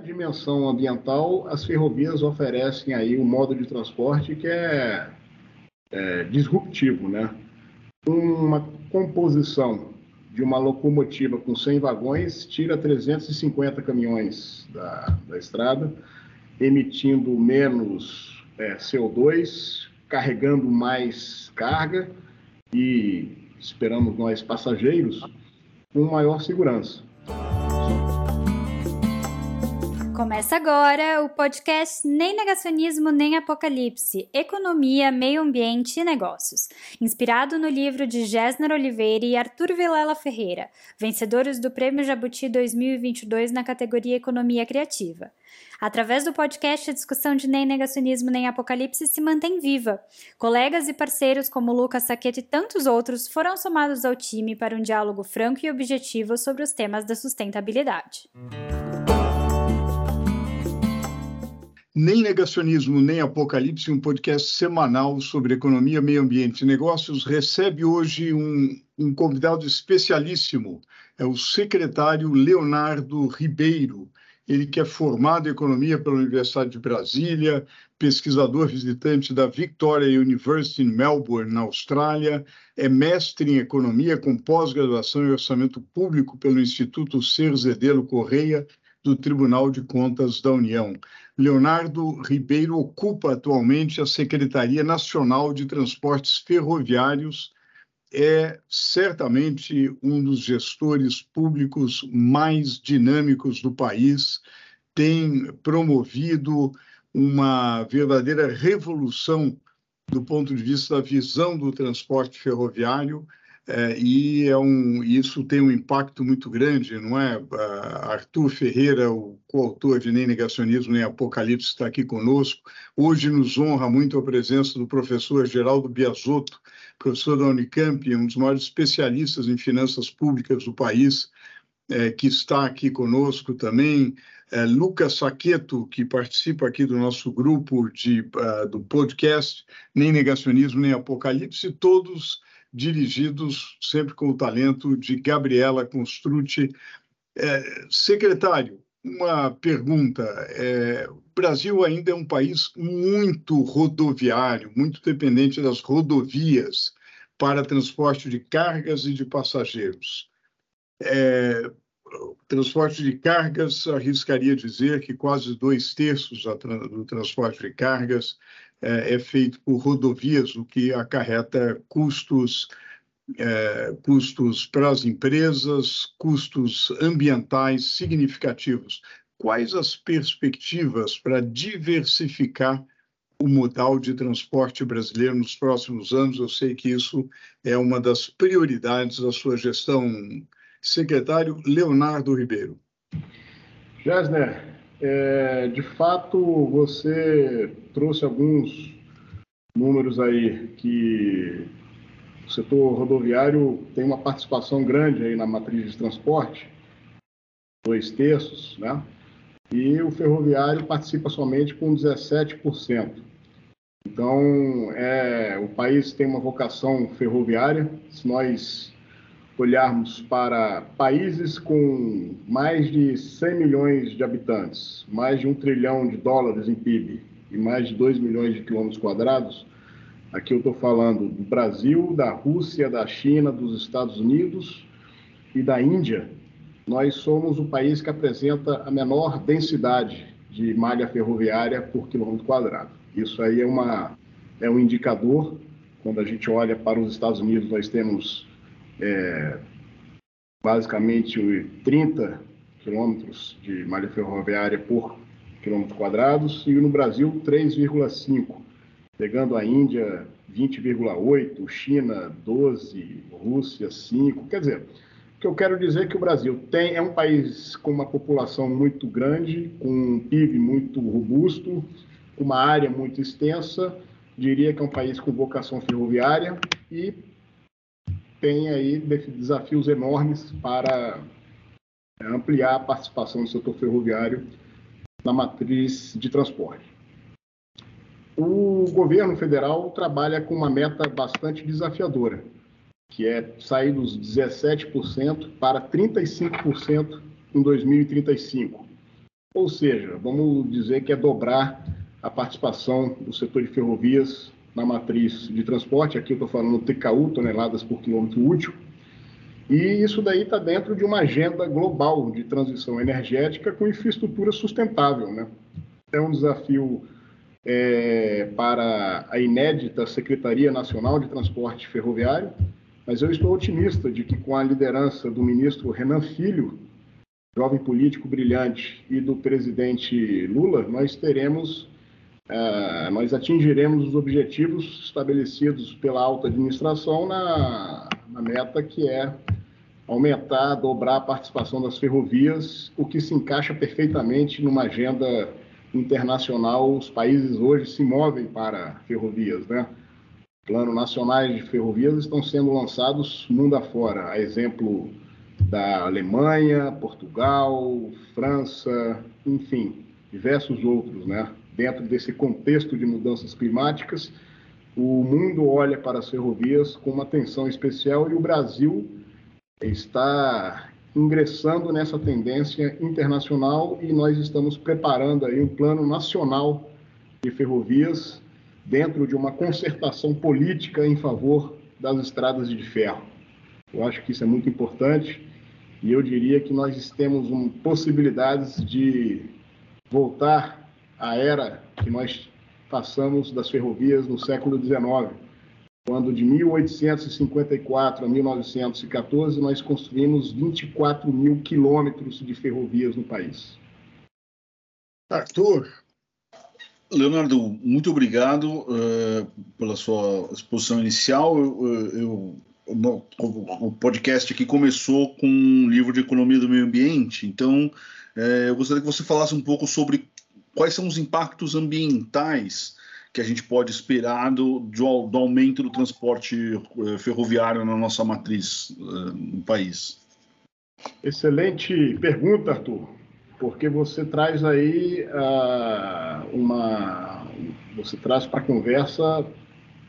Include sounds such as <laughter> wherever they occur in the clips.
Dimensão ambiental, as ferrovias oferecem aí um modo de transporte que é, é disruptivo, né? Uma composição de uma locomotiva com 100 vagões tira 350 caminhões da, da estrada, emitindo menos é, CO2, carregando mais carga e, esperamos nós passageiros, com maior segurança. Começa agora o podcast Nem Negacionismo Nem Apocalipse: Economia, Meio Ambiente e Negócios, inspirado no livro de Gessner Oliveira e Arthur Vilela Ferreira, vencedores do Prêmio Jabuti 2022 na categoria Economia Criativa. Através do podcast, a discussão de nem negacionismo nem apocalipse se mantém viva. Colegas e parceiros como Lucas Saquete e tantos outros foram somados ao time para um diálogo franco e objetivo sobre os temas da sustentabilidade. Nem Negacionismo, nem Apocalipse, um podcast semanal sobre economia, meio ambiente e negócios, recebe hoje um, um convidado especialíssimo, é o secretário Leonardo Ribeiro. Ele que é formado em economia pela Universidade de Brasília, pesquisador visitante da Victoria University em Melbourne, na Austrália, é mestre em economia com pós-graduação em orçamento público pelo Instituto Cerzedelo Correia do Tribunal de Contas da União. Leonardo Ribeiro ocupa atualmente a Secretaria Nacional de Transportes Ferroviários, é certamente um dos gestores públicos mais dinâmicos do país, tem promovido uma verdadeira revolução do ponto de vista da visão do transporte ferroviário é, e é um, isso tem um impacto muito grande, não é? Arthur Ferreira, o coautor de Nem Negacionismo Nem Apocalipse, está aqui conosco. Hoje nos honra muito a presença do professor Geraldo Biasotto, professor da Unicamp, um dos maiores especialistas em finanças públicas do país, é, que está aqui conosco também. É, Lucas Saqueto, que participa aqui do nosso grupo de, uh, do podcast Nem Negacionismo Nem Apocalipse, todos dirigidos sempre com o talento de Gabriela Construcci. É, secretário, uma pergunta. É, o Brasil ainda é um país muito rodoviário, muito dependente das rodovias para transporte de cargas e de passageiros. É, transporte de cargas, arriscaria dizer que quase dois terços do transporte de cargas é, é feito por rodovias, o que acarreta custos é, custos para as empresas, custos ambientais significativos. Quais as perspectivas para diversificar o modal de transporte brasileiro nos próximos anos? Eu sei que isso é uma das prioridades da sua gestão. Secretário Leonardo Ribeiro. Jasner, é, de fato, você trouxe alguns números aí que o setor rodoviário tem uma participação grande aí na matriz de transporte, dois terços, né? E o ferroviário participa somente com 17%. Então, é, o país tem uma vocação ferroviária. Se nós olharmos para países com mais de 100 milhões de habitantes, mais de um trilhão de dólares em PIB e mais de 2 milhões de quilômetros quadrados, aqui eu estou falando do Brasil, da Rússia, da China, dos Estados Unidos e da Índia, nós somos o país que apresenta a menor densidade de malha ferroviária por quilômetro quadrado. Isso aí é, uma, é um indicador, quando a gente olha para os Estados Unidos, nós temos é, basicamente 30 quilômetros de malha ferroviária por quilômetro quadrados e no Brasil 3,5, pegando a Índia 20,8, China 12, Rússia 5, quer dizer, o que eu quero dizer é que o Brasil tem é um país com uma população muito grande, com um PIB muito robusto, uma área muito extensa, diria que é um país com vocação ferroviária e tem aí desafios enormes para é, ampliar a participação do setor ferroviário na matriz de transporte. O governo federal trabalha com uma meta bastante desafiadora, que é sair dos 17% para 35% em 2035. Ou seja, vamos dizer que é dobrar a participação do setor de ferrovias na matriz de transporte, aqui eu estou falando TKU, toneladas por quilômetro útil, e isso daí está dentro de uma agenda global de transição energética com infraestrutura sustentável. Né? É um desafio é, para a inédita Secretaria Nacional de Transporte Ferroviário, mas eu estou otimista de que com a liderança do ministro Renan Filho, jovem político brilhante, e do presidente Lula, nós teremos, uh, nós atingiremos os objetivos estabelecidos pela alta administração na, na meta que é aumentar, dobrar a participação das ferrovias, o que se encaixa perfeitamente numa agenda internacional. Os países hoje se movem para ferrovias, né? Planos nacionais de ferrovias estão sendo lançados mundo afora, a exemplo da Alemanha, Portugal, França, enfim, diversos outros, né? Dentro desse contexto de mudanças climáticas, o mundo olha para as ferrovias com uma atenção especial e o Brasil está ingressando nessa tendência internacional e nós estamos preparando aí um plano nacional de ferrovias dentro de uma concertação política em favor das estradas de ferro. Eu acho que isso é muito importante e eu diria que nós temos um, possibilidades de voltar à era que nós passamos das ferrovias no século XIX, quando de 1854 a 1914 nós construímos 24 mil quilômetros de ferrovias no país. Arthur. Leonardo, muito obrigado uh, pela sua exposição inicial. Eu, eu, o podcast aqui começou com um livro de economia do meio ambiente, então é, eu gostaria que você falasse um pouco sobre quais são os impactos ambientais que a gente pode esperar do, do, do aumento do transporte eh, ferroviário na nossa matriz uh, no país. Excelente pergunta, Arthur, porque você traz aí uh, uma, você traz para a conversa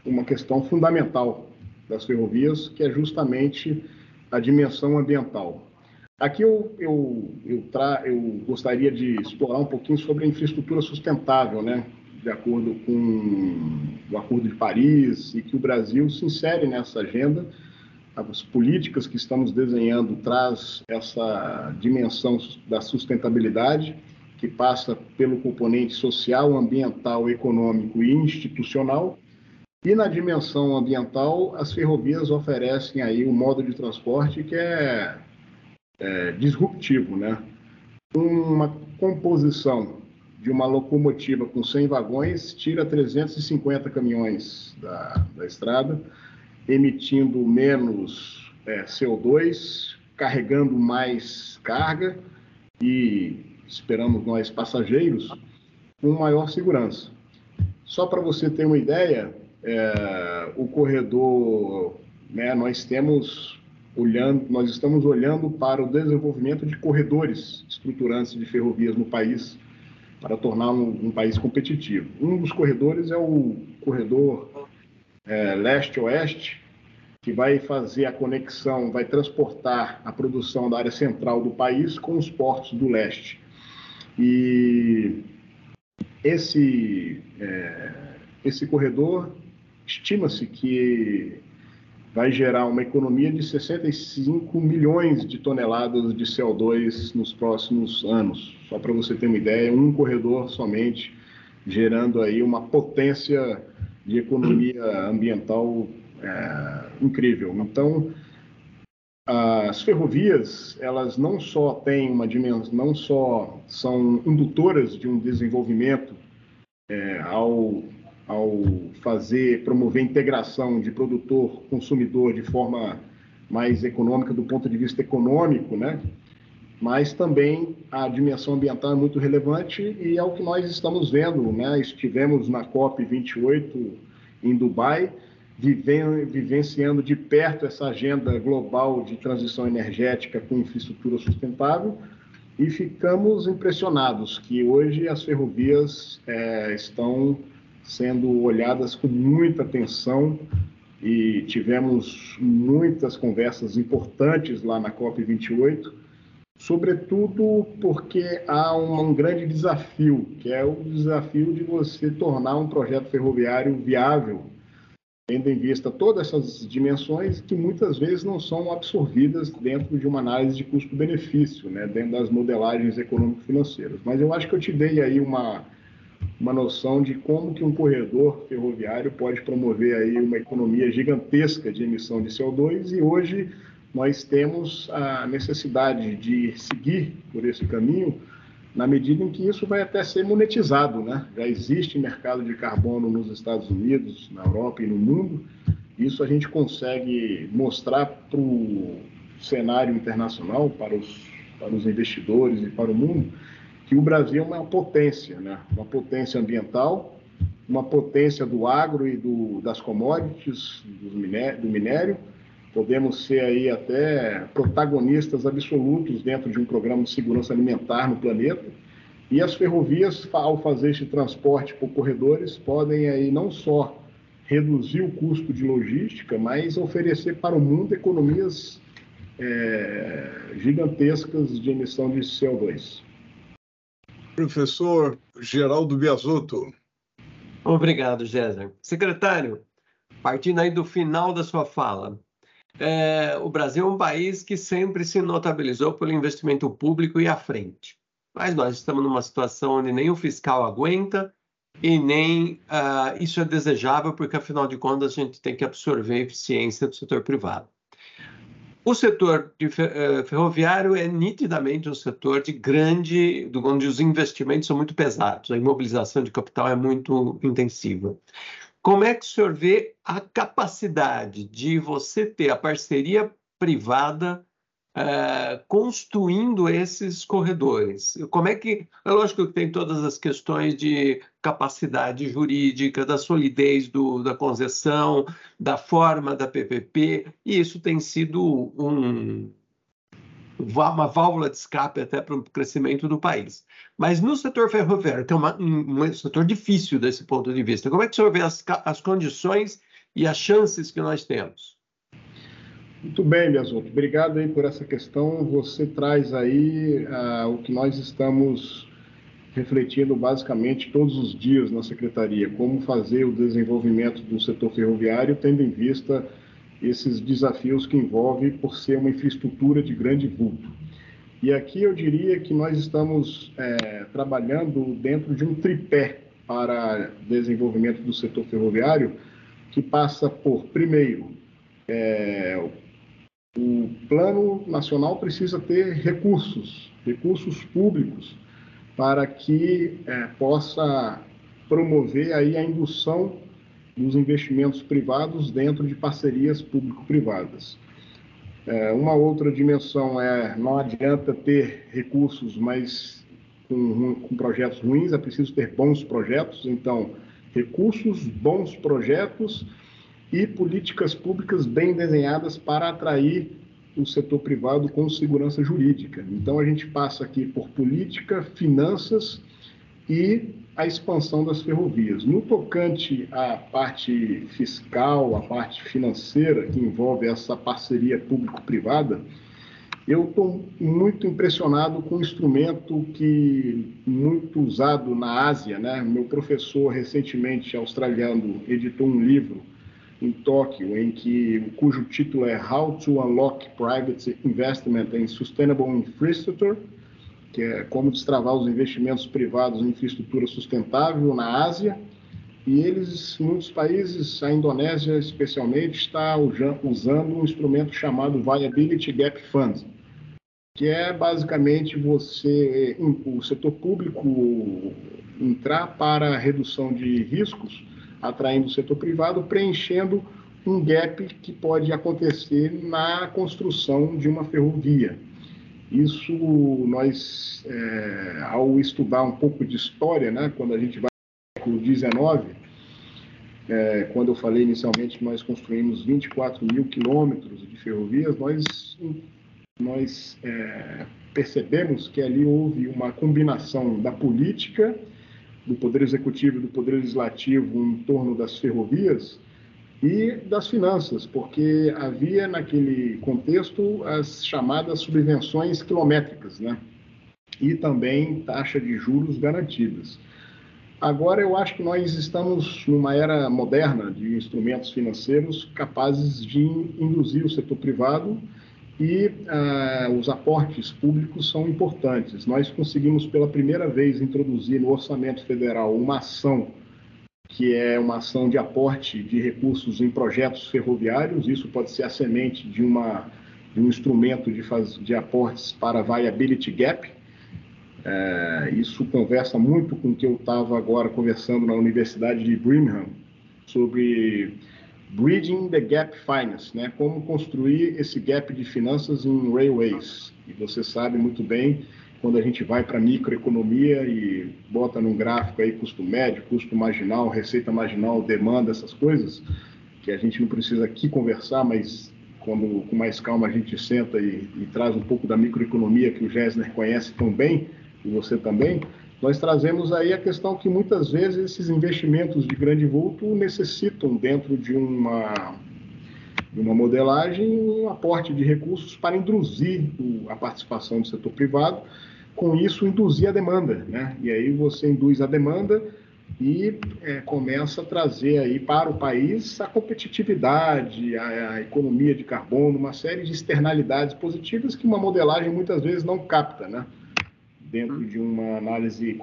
uma questão fundamental das ferrovias, que é justamente a dimensão ambiental. Aqui eu, eu, eu, tra, eu gostaria de explorar um pouquinho sobre a infraestrutura sustentável, né? de acordo com o Acordo de Paris, e que o Brasil se insere nessa agenda. As políticas que estamos desenhando traz essa dimensão da sustentabilidade, que passa pelo componente social, ambiental, econômico e institucional, e na dimensão ambiental, as ferrovias oferecem aí um modo de transporte que é, é disruptivo, né? Uma composição de uma locomotiva com 100 vagões tira 350 caminhões da, da estrada, emitindo menos é, CO2, carregando mais carga e, esperamos nós passageiros, com maior segurança. Só para você ter uma ideia, é, o corredor, né, nós temos olhando, nós estamos olhando para o desenvolvimento de corredores estruturantes de ferrovias no país para tornar um, um país competitivo. Um dos corredores é o corredor é, leste-oeste, que vai fazer a conexão, vai transportar a produção da área central do país com os portos do leste. E esse, é, esse corredor estima-se que vai gerar uma economia de 65 milhões de toneladas de CO2 nos próximos anos. Só para você ter uma ideia, um corredor somente gerando aí uma potência de economia ambiental é, incrível. Então, as ferrovias, elas não só têm uma dimensão, não só são indutoras de um desenvolvimento é, ao ao fazer, promover integração de produtor-consumidor de forma mais econômica do ponto de vista econômico, né? Mas também a dimensão ambiental é muito relevante e é o que nós estamos vendo, né? Estivemos na COP 28 em Dubai, vivenciando de perto essa agenda global de transição energética com infraestrutura sustentável e ficamos impressionados que hoje as ferrovias é, estão sendo olhadas com muita atenção e tivemos muitas conversas importantes lá na COP28 sobretudo porque há um, grande desafio, que é o desafio de você tornar um projeto ferroviário viável, tendo em vista todas essas dimensões que muitas vezes não são absorvidas dentro de uma análise de custo-benefício, né, dentro das modelagens econômico-financeiras. Mas eu acho que eu te dei aí uma, uma noção de como que um corredor ferroviário pode promover aí uma economia gigantesca de emissão de CO2 e hoje nós temos a necessidade de seguir por esse caminho na medida em que isso vai até ser monetizado, né? Já existe mercado de carbono nos Estados Unidos, na Europa e no mundo. Isso a gente consegue mostrar para o cenário internacional, para os, para os investidores e para o mundo, que o Brasil é uma potência, né? Uma potência ambiental, uma potência do agro e do, das commodities, do minério, do minério podemos ser aí até protagonistas absolutos dentro de um programa de segurança alimentar no planeta. E as ferrovias, ao fazer esse transporte por corredores, podem aí não só reduzir o custo de logística, mas oferecer para o mundo economias é, gigantescas de emissão de CO2. Professor Geraldo Biasotto. Obrigado, César. Secretário, partindo aí do final da sua fala, é, o Brasil é um país que sempre se notabilizou pelo investimento público e à frente. Mas nós estamos numa situação onde nem o fiscal aguenta e nem uh, isso é desejável, porque afinal de contas a gente tem que absorver a eficiência do setor privado. O setor eh, ferroviário é nitidamente um setor de grande, onde os investimentos são muito pesados, a imobilização de capital é muito intensiva. Como é que o senhor vê a capacidade de você ter a parceria privada uh, construindo esses corredores? Como é que. É lógico que tem todas as questões de capacidade jurídica, da solidez do, da concessão, da forma da PPP, e isso tem sido um, uma válvula de escape até para o crescimento do país. Mas no setor ferroviário, que é uma, um, um, setor difícil desse ponto de vista, como é que o senhor vê as, as condições e as chances que nós temos? Muito bem, Biasotto. Obrigado aí por essa questão. Você traz aí uh, o que nós estamos refletindo basicamente todos os dias na Secretaria, como fazer o desenvolvimento do setor ferroviário, tendo em vista esses desafios que envolve por ser uma infraestrutura de grande vulto. E aqui eu diria que nós estamos é, trabalhando dentro de um tripé para desenvolvimento do setor ferroviário, que passa por, primeiro, é, o plano nacional precisa ter recursos, recursos públicos, para que é, possa promover aí a indução dos investimentos privados dentro de parcerias público-privadas. É, uma outra dimensão é não adianta ter recursos, mas com, com, projetos ruins, é preciso ter bons projetos. Então, recursos, bons projetos e políticas públicas bem desenhadas para atrair o setor privado com segurança jurídica. Então, a gente passa aqui por política, finanças e a expansão das ferrovias. No tocante à parte fiscal, à parte financeira, que envolve essa parceria público-privada, eu estou muito impressionado com um instrumento que muito usado na Ásia, né? Meu professor recentemente australiano editou um livro em Tóquio, em que cujo título é How to Unlock Private Investment in Sustainable Infrastructure que é como destravar os investimentos privados em infraestrutura sustentável na Ásia. E eles, muitos países, a Indonésia especialmente, está usando um instrumento chamado Viability Gap Fund, que é basicamente você, o setor público entrar para a redução de riscos, atraindo o setor privado, preenchendo um gap que pode acontecer na construção de uma ferrovia. Isso nós, é, ao estudar um pouco de história, né, quando a gente vai para o século XIX, é, quando eu falei inicialmente que nós construímos 24 mil quilômetros de ferrovias, nós, nós é, percebemos que ali houve uma combinação da política, do Poder Executivo e do Poder Legislativo em torno das ferrovias, e das finanças, porque havia naquele contexto as chamadas subvenções quilométricas, né? E também taxa de juros garantidas. Agora eu acho que nós estamos numa era moderna de instrumentos financeiros capazes de induzir o setor privado e uh, os aportes públicos são importantes. Nós conseguimos pela primeira vez introduzir no orçamento federal uma ação que é uma ação de aporte de recursos em projetos ferroviários. Isso pode ser a semente de, uma, de um instrumento de, faz, de aportes para viability gap, é, isso conversa muito com o que eu estava agora conversando na Universidade de Birmingham sobre Bridging the Gap Finance, né? como construir esse gap de finanças em railways. E você sabe muito bem, quando a gente vai para microeconomia e bota num gráfico aí custo médio, custo marginal, receita marginal, demanda, essas coisas, que a gente não precisa aqui conversar, mas quando com mais calma a gente senta e, e traz um pouco da microeconomia que o Gessner conhece tão bem, e você também, nós trazemos aí a questão que muitas vezes esses investimentos de grande vulto necessitam, dentro de uma, de uma modelagem, um aporte de recursos para induzir a participação do setor privado, com isso induzir a demanda. Né? E aí você induz a demanda e é, começa a trazer aí para o país a competitividade, a, a, economia de carbono, uma série de externalidades positivas que uma modelagem muitas vezes não capta, né? Dentro de uma análise,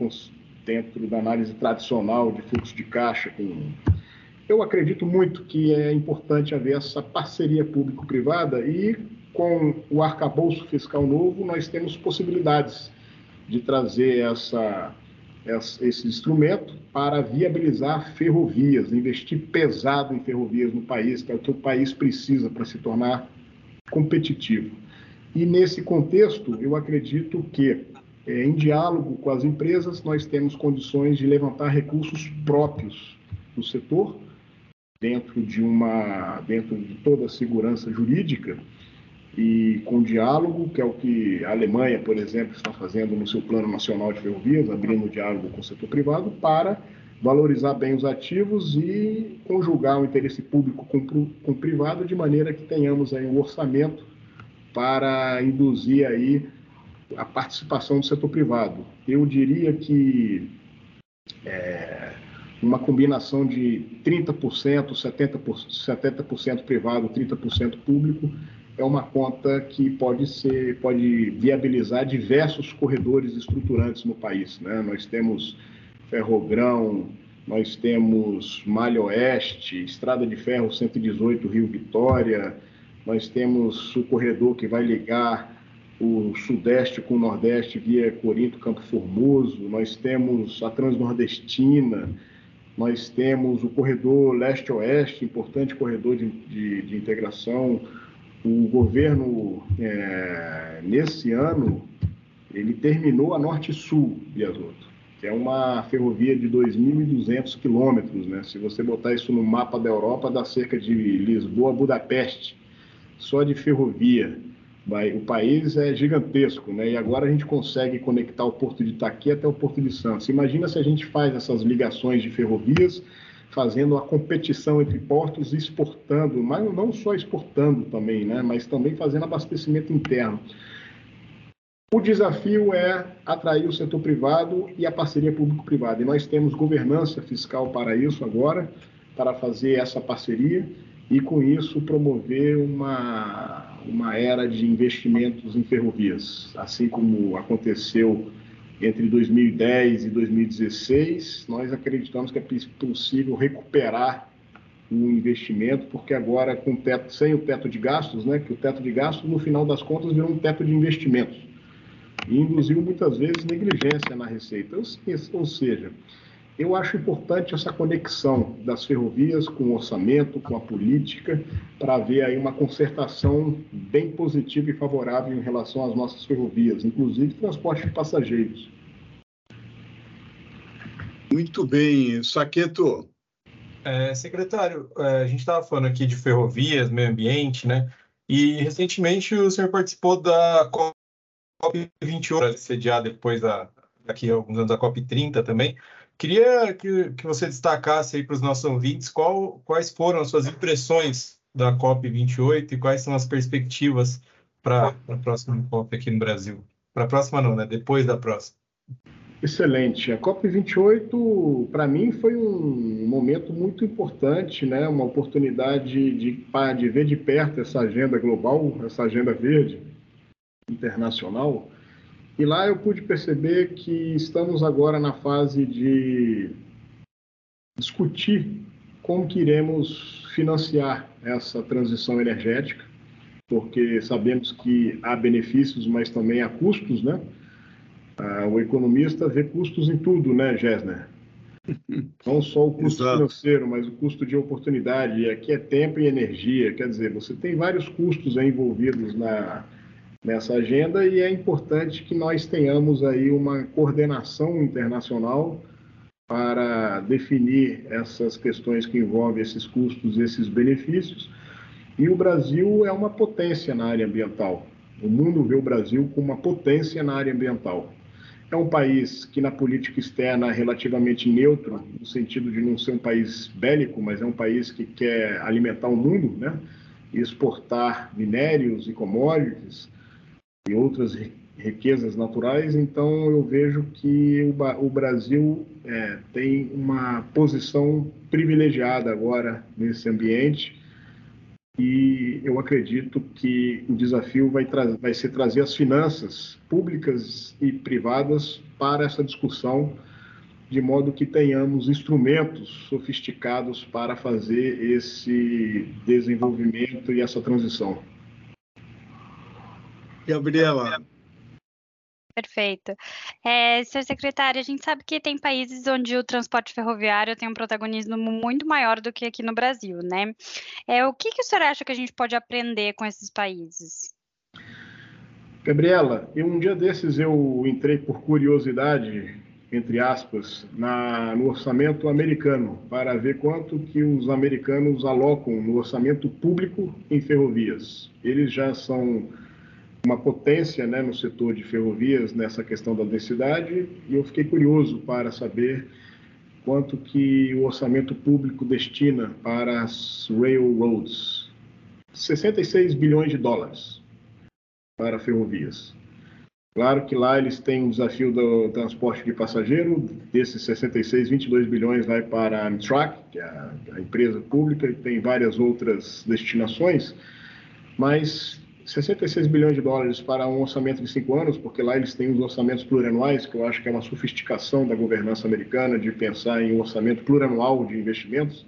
dentro da análise tradicional de fluxo de caixa. Com... Eu acredito muito que é importante haver essa parceria público-privada e com o arcabouço fiscal novo nós temos possibilidades de trazer essa, esse instrumento para viabilizar ferrovias, investir pesado em ferrovias no país, que é o que o país precisa para se tornar competitivo. E nesse contexto, eu acredito que é, em diálogo com as empresas, nós temos condições de levantar recursos próprios no setor, dentro de uma, dentro de toda a segurança jurídica e com diálogo, que é o que a Alemanha, por exemplo, está fazendo no seu Plano Nacional de Ferrovias, abrindo diálogo com o setor privado para valorizar bem os ativos e conjugar o interesse público com, com o privado de maneira que tenhamos aí um orçamento para induzir aí a participação do setor privado. Eu diria que é, uma combinação de 30%, 70%, 70 privado, 30% público, é uma conta que pode ser, pode viabilizar diversos corredores estruturantes no país. Né? Nós temos Ferrogrão, nós temos Malha Oeste, Estrada de Ferro 118 Rio Vitória, nós temos o corredor que vai ligar o Sudeste com o Nordeste via Corinto, Campo Formoso, nós temos a Transnordestina, nós temos o corredor Leste-Oeste, importante corredor de, de, de integração. O governo, é, nesse ano, ele terminou a Norte-Sul, Biasotto, que é uma ferrovia de 2.200 quilômetros. Né? Se você botar isso no mapa da Europa, dá cerca de Lisboa Budapeste, só de ferrovia. Vai, o país é gigantesco, né? E agora a gente consegue conectar o Porto de Itaqui até o Porto de Santos. Imagina se a gente faz essas ligações de ferrovias, fazendo a competição entre portos, exportando, mas não só exportando também, né? Mas também fazendo abastecimento interno. O desafio é atrair o setor privado e a parceria público-privada. E nós temos governança fiscal para isso agora, para fazer essa parceria e, com isso, promover uma, uma era de investimentos em ferrovias, assim como aconteceu entre 2010 e 2016, nós acreditamos que é possível recuperar o investimento, porque agora com teto, sem o teto de gastos, né, que o teto de gastos no final das contas virou um teto de investimentos. E induziu muitas vezes negligência na receita, ou seja, eu acho importante essa conexão das ferrovias com o orçamento, com a política, para haver aí uma concertação bem positiva e favorável em relação às nossas ferrovias, inclusive transporte de passageiros. Muito bem, Saqueto. É, secretário, é, a gente estava falando aqui de ferrovias, meio ambiente, né? E recentemente o senhor participou da COP28, sediada depois da daqui a alguns anos a COP30 também. Queria que, que você destacasse aí para os nossos ouvintes qual, quais foram as suas impressões da COP28 e quais são as perspectivas para a próxima COP aqui no Brasil. Para a próxima não, né? Depois da próxima. Excelente. A COP28, para mim, foi um momento muito importante, né? uma oportunidade de, de ver de perto essa agenda global, essa agenda verde internacional. E lá eu pude perceber que estamos agora na fase de discutir como que iremos financiar essa transição energética, porque sabemos que há benefícios, mas também há custos, né? Ah, o economista vê custos em tudo, né, Gessner? <laughs> Não só o custo Exato. financeiro, mas o custo de oportunidade. E aqui é tempo e energia. Quer dizer, você tem vários custos envolvidos na, nessa agenda e é importante que nós tenhamos aí uma coordenação internacional para definir essas questões que envolvem esses custos, esses benefícios. E o Brasil é uma potência na área ambiental. O mundo vê o Brasil como uma potência na área ambiental. É um país que, na política externa, é relativamente neutro, no sentido de não ser um país bélico, mas é um país que quer alimentar o mundo, né? Exportar minérios e commodities e outras riquezas naturais. Então, eu vejo que o, Brasil é, tem uma posição privilegiada agora nesse ambiente e eu acredito que o desafio vai, vai ser trazer as finanças públicas e privadas para essa discussão, de modo que tenhamos instrumentos sofisticados para fazer esse desenvolvimento e essa transição. Gabriela, Perfeito. É, senhor secretário, a gente sabe que tem países onde o transporte ferroviário tem um protagonismo muito maior do que aqui no Brasil, né? É, o que, que o senhor acha que a gente pode aprender com esses países? Gabriela, um dia desses eu entrei por curiosidade, entre aspas, na, no orçamento americano, para ver quanto que os americanos alocam no orçamento público em ferrovias. Eles já são uma potência né, no setor de ferrovias nessa questão da densidade e eu fiquei curioso para saber quanto que o orçamento público destina para as railroads. 66 bilhões de dólares para ferrovias. Claro que lá eles têm um desafio do transporte de passageiro, desses 66, 22 bilhões vai para a Amtrak, que é a empresa pública, e tem várias outras destinações, mas 66 bilhões de dólares para um orçamento de cinco anos, porque lá eles têm os orçamentos plurianuais, que eu acho que é uma sofisticação da governança americana de pensar em um orçamento plurianual de investimentos.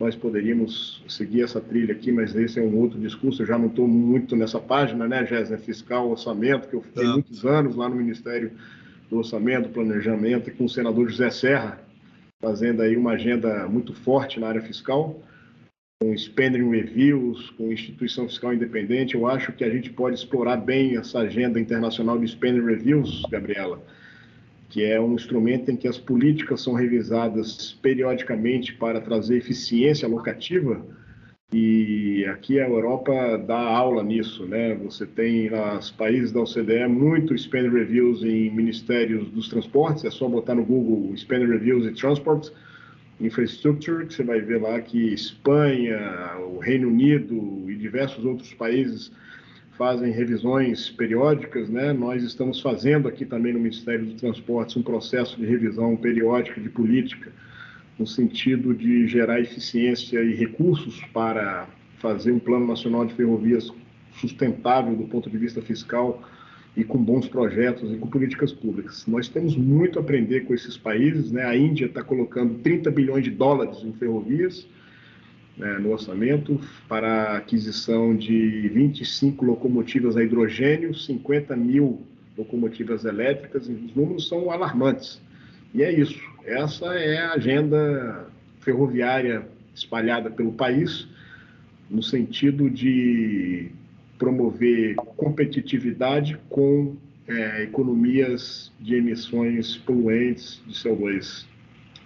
Nós poderíamos seguir essa trilha aqui, mas esse é um outro discurso. Eu já não estou muito nessa página, né, Jéssica? Fiscal, orçamento, que eu fiquei muitos anos lá no Ministério do Orçamento, Planejamento, e com o senador José Serra, fazendo aí uma agenda muito forte na área fiscal com spending reviews, com instituição fiscal independente. Eu acho que a gente pode explorar bem essa agenda internacional de spending reviews, Gabriela, que é um instrumento em que as políticas são revisadas periodicamente para trazer eficiência alocativa. E aqui a Europa dá aula nisso, né? Você tem nos países da OCDE muito spending reviews em ministérios dos transportes, é só botar no Google spending reviews e transports Infrastructure, que você vai ver lá que Espanha, o Reino Unido e diversos outros países fazem revisões periódicas, né? Nós estamos fazendo aqui também no Ministério dos Transportes um processo de revisão periódica de política no sentido de gerar eficiência e recursos para fazer um plano nacional de ferrovias sustentável do ponto de vista fiscal e com bons projetos e com políticas públicas. Nós temos muito a aprender com esses países. Né? A Índia está colocando 30 bilhões de dólares em ferrovias né, no orçamento para a aquisição de 25 locomotivas a hidrogênio, 50 mil locomotivas elétricas. Os números são alarmantes. E é isso. Essa é a agenda ferroviária espalhada pelo país, no sentido de promover competitividade com é, economias de emissões poluentes de CO2.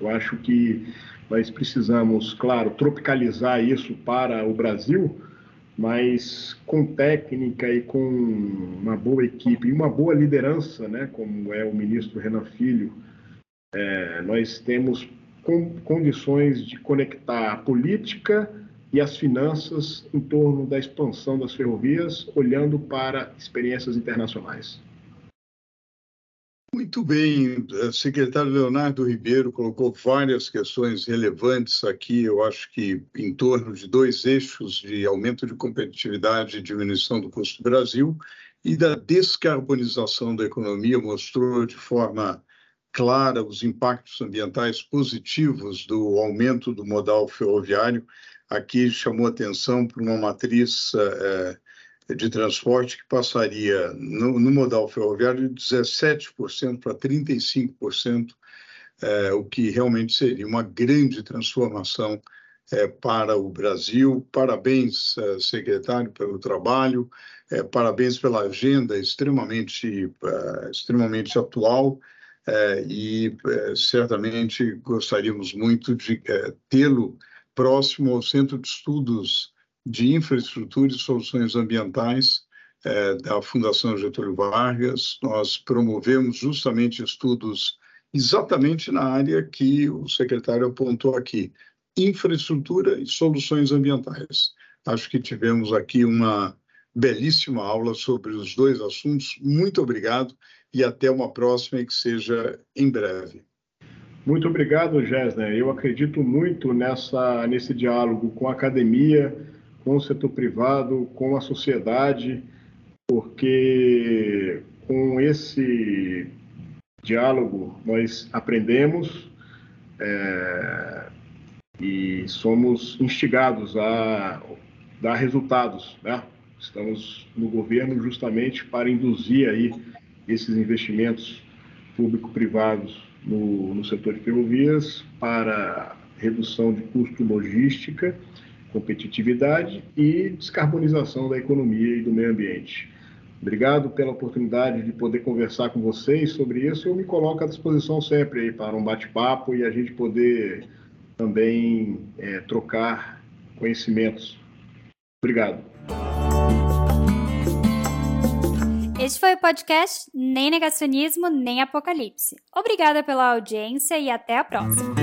Eu acho que nós precisamos, claro, tropicalizar isso para o Brasil, mas com técnica e com uma boa equipe e uma boa liderança, né, como é o ministro Renan Filho, é, nós temos condições de conectar a política e as finanças em torno da expansão das ferrovias, olhando para experiências internacionais. Muito bem, o secretário Leonardo Ribeiro colocou várias questões relevantes aqui, eu acho que em torno de dois eixos de aumento de competitividade e diminuição do custo do Brasil e da descarbonização da economia, mostrou de forma clara os impactos ambientais positivos do aumento do modal ferroviário. Aqui chamou atenção para uma matriz é, de transporte que passaria no, no modal ferroviário de 17% para 35%, é, o que realmente seria uma grande transformação é, para o Brasil. Parabéns, secretário, pelo trabalho, parabéns pela agenda extremamente, extremamente atual. E certamente gostaríamos muito de tê-lo próximo ao Centro de Estudos de infraestrutura e soluções ambientais é, da Fundação Getúlio Vargas. Nós promovemos justamente estudos exatamente na área que o secretário apontou aqui, infraestrutura e soluções ambientais. Acho que tivemos aqui uma belíssima aula sobre os dois assuntos. Muito obrigado e até uma próxima e que seja em breve. Muito obrigado, Gessner. Eu acredito muito nessa, nesse diálogo com a academia, com o setor privado, com a sociedade, porque com esse diálogo nós aprendemos é, e somos instigados a dar resultados, né? Estamos no governo justamente para induzir aí esses investimentos público-privados no, no setor de ferrovias para redução de custo logística competitividade e descarbonização da economia e do meio ambiente. Obrigado pela oportunidade de poder conversar com vocês sobre isso. Eu me coloco à disposição sempre aí para um bate-papo e a gente poder também é, trocar conhecimentos. Obrigado. Este foi o podcast Nem Negacionismo, Nem Apocalipse. Obrigada pela audiência e até a próxima.